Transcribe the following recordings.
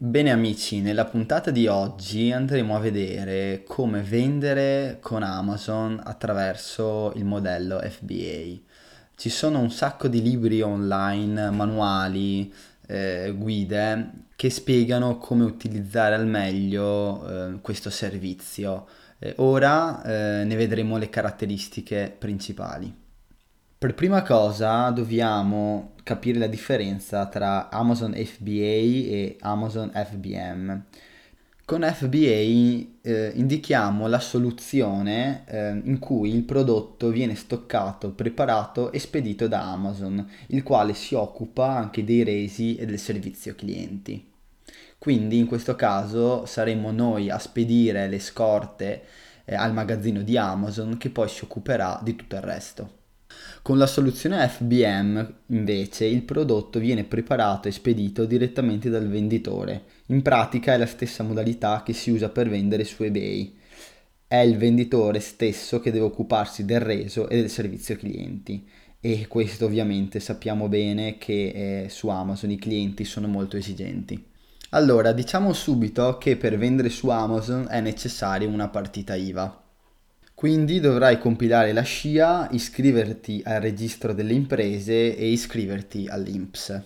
Bene amici, nella puntata di oggi andremo a vedere come vendere con Amazon attraverso il modello FBA. Ci sono un sacco di libri online, manuali, eh, guide che spiegano come utilizzare al meglio eh, questo servizio. Eh, ora eh, ne vedremo le caratteristiche principali. Per prima cosa dobbiamo capire la differenza tra Amazon FBA e Amazon FBM. Con FBA eh, indichiamo la soluzione eh, in cui il prodotto viene stoccato, preparato e spedito da Amazon, il quale si occupa anche dei resi e del servizio clienti. Quindi in questo caso saremo noi a spedire le scorte eh, al magazzino di Amazon che poi si occuperà di tutto il resto. Con la soluzione FBM invece il prodotto viene preparato e spedito direttamente dal venditore. In pratica è la stessa modalità che si usa per vendere su eBay. È il venditore stesso che deve occuparsi del reso e del servizio clienti e questo ovviamente sappiamo bene che eh, su Amazon i clienti sono molto esigenti. Allora, diciamo subito che per vendere su Amazon è necessaria una partita IVA. Quindi dovrai compilare la SCIA, iscriverti al registro delle imprese e iscriverti all'INPS.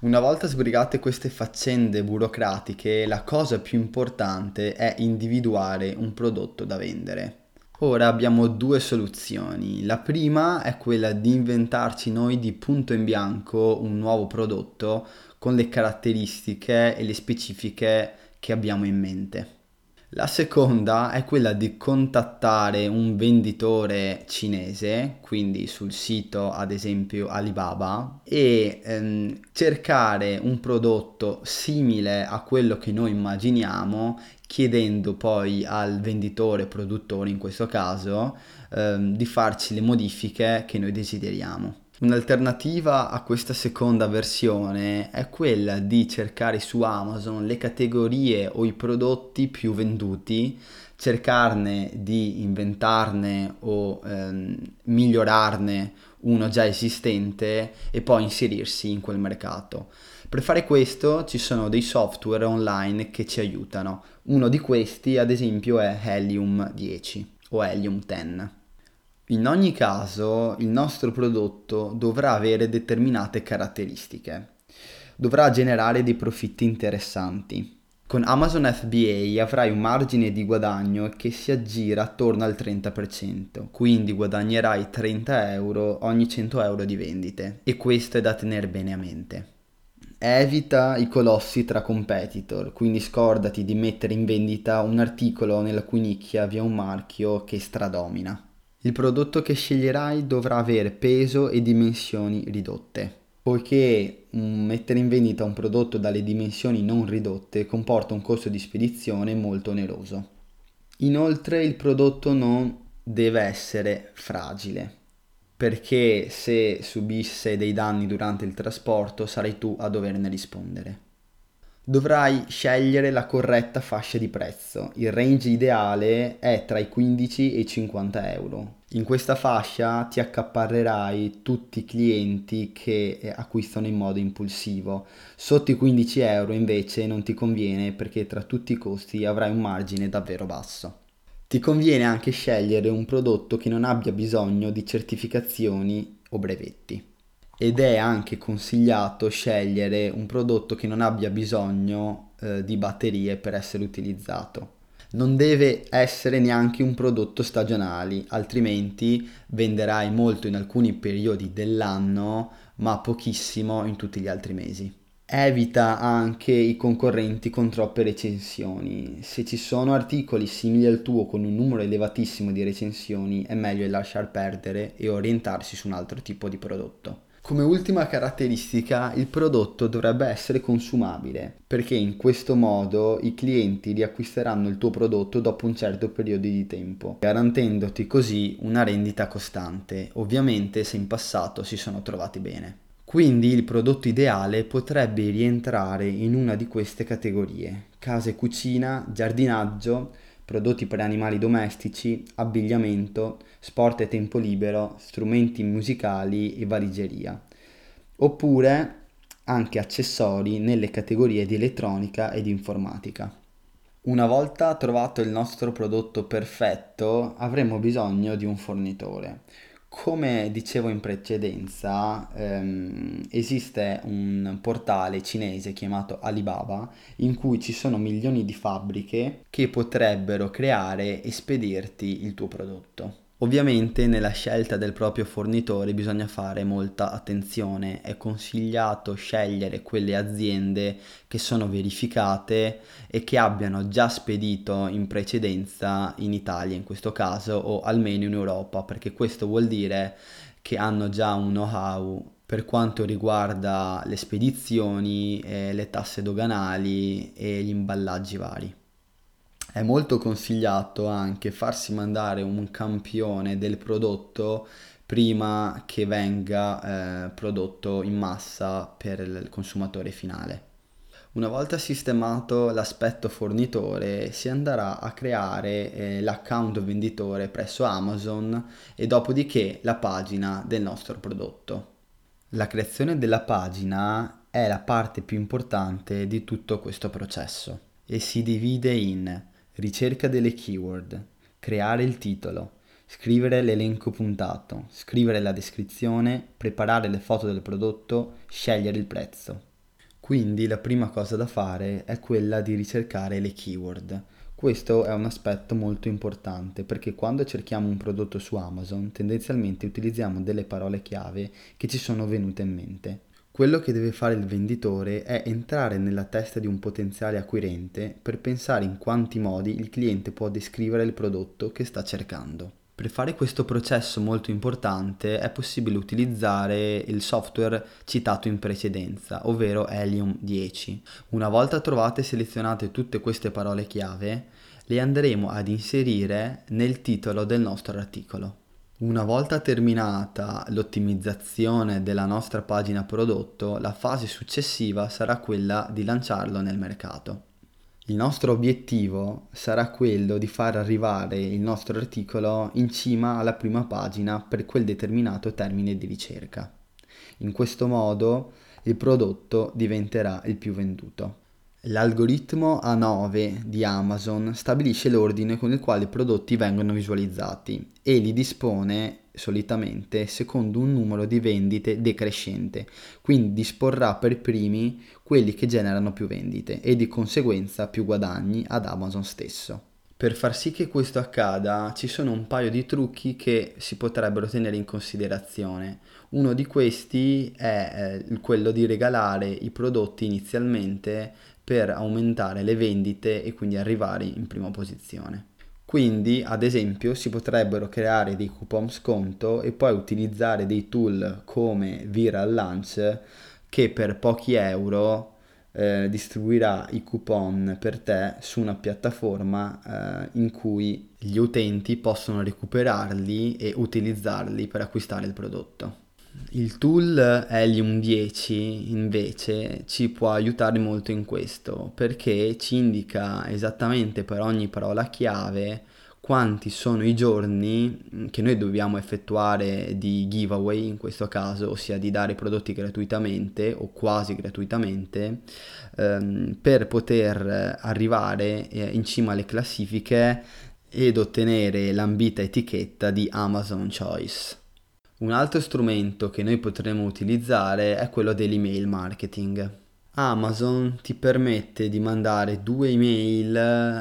Una volta sbrigate queste faccende burocratiche, la cosa più importante è individuare un prodotto da vendere. Ora abbiamo due soluzioni. La prima è quella di inventarci noi di punto in bianco un nuovo prodotto con le caratteristiche e le specifiche che abbiamo in mente. La seconda è quella di contattare un venditore cinese, quindi sul sito ad esempio Alibaba, e ehm, cercare un prodotto simile a quello che noi immaginiamo, chiedendo poi al venditore, produttore in questo caso, ehm, di farci le modifiche che noi desideriamo. Un'alternativa a questa seconda versione è quella di cercare su Amazon le categorie o i prodotti più venduti, cercarne di inventarne o ehm, migliorarne uno già esistente e poi inserirsi in quel mercato. Per fare questo ci sono dei software online che ci aiutano. Uno di questi ad esempio è Helium 10 o Helium 10. In ogni caso il nostro prodotto dovrà avere determinate caratteristiche, dovrà generare dei profitti interessanti. Con Amazon FBA avrai un margine di guadagno che si aggira attorno al 30%, quindi guadagnerai 30 euro ogni 100 euro di vendite e questo è da tenere bene a mente. Evita i colossi tra competitor, quindi scordati di mettere in vendita un articolo nella cui nicchia vi è un marchio che stradomina. Il prodotto che sceglierai dovrà avere peso e dimensioni ridotte, poiché mettere in vendita un prodotto dalle dimensioni non ridotte comporta un costo di spedizione molto oneroso. Inoltre il prodotto non deve essere fragile, perché se subisse dei danni durante il trasporto sarai tu a doverne rispondere dovrai scegliere la corretta fascia di prezzo. Il range ideale è tra i 15 e i 50 euro. In questa fascia ti accaparrerai tutti i clienti che eh, acquistano in modo impulsivo. Sotto i 15 euro invece non ti conviene perché tra tutti i costi avrai un margine davvero basso. Ti conviene anche scegliere un prodotto che non abbia bisogno di certificazioni o brevetti ed è anche consigliato scegliere un prodotto che non abbia bisogno eh, di batterie per essere utilizzato. Non deve essere neanche un prodotto stagionale, altrimenti venderai molto in alcuni periodi dell'anno, ma pochissimo in tutti gli altri mesi. Evita anche i concorrenti con troppe recensioni. Se ci sono articoli simili al tuo con un numero elevatissimo di recensioni, è meglio lasciar perdere e orientarsi su un altro tipo di prodotto. Come ultima caratteristica, il prodotto dovrebbe essere consumabile, perché in questo modo i clienti riacquisteranno il tuo prodotto dopo un certo periodo di tempo, garantendoti così una rendita costante, ovviamente se in passato si sono trovati bene. Quindi il prodotto ideale potrebbe rientrare in una di queste categorie: casa e cucina, giardinaggio, prodotti per animali domestici, abbigliamento, sport e tempo libero, strumenti musicali e valigeria. Oppure anche accessori nelle categorie di elettronica e di informatica. Una volta trovato il nostro prodotto perfetto avremo bisogno di un fornitore. Come dicevo in precedenza, ehm, esiste un portale cinese chiamato Alibaba in cui ci sono milioni di fabbriche che potrebbero creare e spedirti il tuo prodotto. Ovviamente nella scelta del proprio fornitore bisogna fare molta attenzione, è consigliato scegliere quelle aziende che sono verificate e che abbiano già spedito in precedenza in Italia in questo caso o almeno in Europa perché questo vuol dire che hanno già un know-how per quanto riguarda le spedizioni, le tasse doganali e gli imballaggi vari. È molto consigliato anche farsi mandare un campione del prodotto prima che venga eh, prodotto in massa per il consumatore finale. Una volta sistemato l'aspetto fornitore si andrà a creare eh, l'account venditore presso Amazon e dopodiché la pagina del nostro prodotto. La creazione della pagina è la parte più importante di tutto questo processo e si divide in ricerca delle keyword, creare il titolo, scrivere l'elenco puntato, scrivere la descrizione, preparare le foto del prodotto, scegliere il prezzo. Quindi la prima cosa da fare è quella di ricercare le keyword. Questo è un aspetto molto importante perché quando cerchiamo un prodotto su Amazon tendenzialmente utilizziamo delle parole chiave che ci sono venute in mente. Quello che deve fare il venditore è entrare nella testa di un potenziale acquirente per pensare in quanti modi il cliente può descrivere il prodotto che sta cercando. Per fare questo processo molto importante è possibile utilizzare il software citato in precedenza, ovvero Helium 10. Una volta trovate e selezionate tutte queste parole chiave, le andremo ad inserire nel titolo del nostro articolo. Una volta terminata l'ottimizzazione della nostra pagina prodotto, la fase successiva sarà quella di lanciarlo nel mercato. Il nostro obiettivo sarà quello di far arrivare il nostro articolo in cima alla prima pagina per quel determinato termine di ricerca. In questo modo il prodotto diventerà il più venduto. L'algoritmo A9 di Amazon stabilisce l'ordine con il quale i prodotti vengono visualizzati e li dispone solitamente secondo un numero di vendite decrescente, quindi disporrà per primi quelli che generano più vendite e di conseguenza più guadagni ad Amazon stesso. Per far sì che questo accada ci sono un paio di trucchi che si potrebbero tenere in considerazione. Uno di questi è eh, quello di regalare i prodotti inizialmente per aumentare le vendite e quindi arrivare in prima posizione. Quindi, ad esempio, si potrebbero creare dei coupon sconto e poi utilizzare dei tool come Viral Launch che per pochi euro eh, distribuirà i coupon per te su una piattaforma eh, in cui gli utenti possono recuperarli e utilizzarli per acquistare il prodotto. Il tool Helium 10 invece ci può aiutare molto in questo perché ci indica esattamente per ogni parola chiave quanti sono i giorni che noi dobbiamo effettuare di giveaway in questo caso, ossia di dare prodotti gratuitamente o quasi gratuitamente ehm, per poter arrivare eh, in cima alle classifiche ed ottenere l'ambita etichetta di Amazon Choice. Un altro strumento che noi potremmo utilizzare è quello dell'email marketing. Amazon ti permette di mandare due email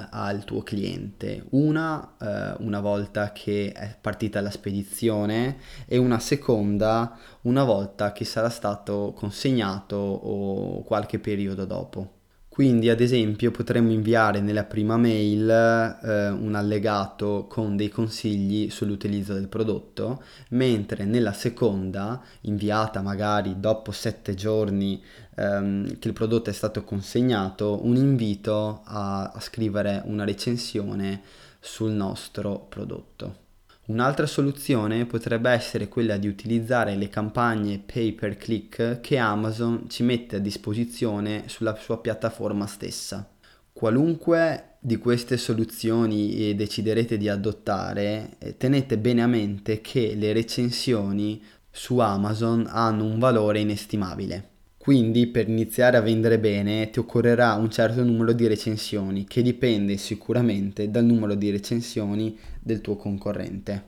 al tuo cliente, una eh, una volta che è partita la spedizione e una seconda una volta che sarà stato consegnato o qualche periodo dopo. Quindi ad esempio potremmo inviare nella prima mail eh, un allegato con dei consigli sull'utilizzo del prodotto, mentre nella seconda, inviata magari dopo sette giorni ehm, che il prodotto è stato consegnato, un invito a, a scrivere una recensione sul nostro prodotto. Un'altra soluzione potrebbe essere quella di utilizzare le campagne pay per click che Amazon ci mette a disposizione sulla sua piattaforma stessa. Qualunque di queste soluzioni deciderete di adottare, eh, tenete bene a mente che le recensioni su Amazon hanno un valore inestimabile. Quindi per iniziare a vendere bene ti occorrerà un certo numero di recensioni che dipende sicuramente dal numero di recensioni del tuo concorrente.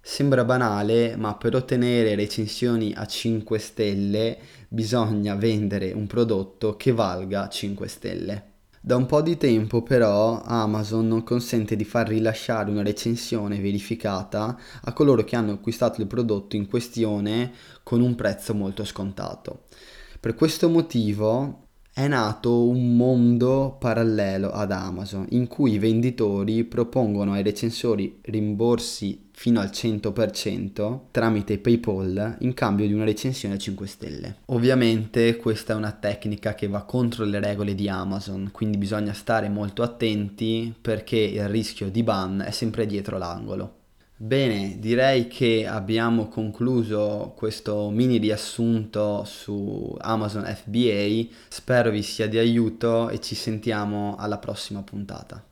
Sembra banale, ma per ottenere recensioni a 5 stelle bisogna vendere un prodotto che valga 5 stelle. Da un po' di tempo però Amazon non consente di far rilasciare una recensione verificata a coloro che hanno acquistato il prodotto in questione con un prezzo molto scontato. Per questo motivo è nato un mondo parallelo ad Amazon in cui i venditori propongono ai recensori rimborsi fino al 100% tramite PayPal in cambio di una recensione a 5 stelle. Ovviamente questa è una tecnica che va contro le regole di Amazon, quindi bisogna stare molto attenti perché il rischio di ban è sempre dietro l'angolo. Bene, direi che abbiamo concluso questo mini riassunto su Amazon FBA, spero vi sia di aiuto e ci sentiamo alla prossima puntata.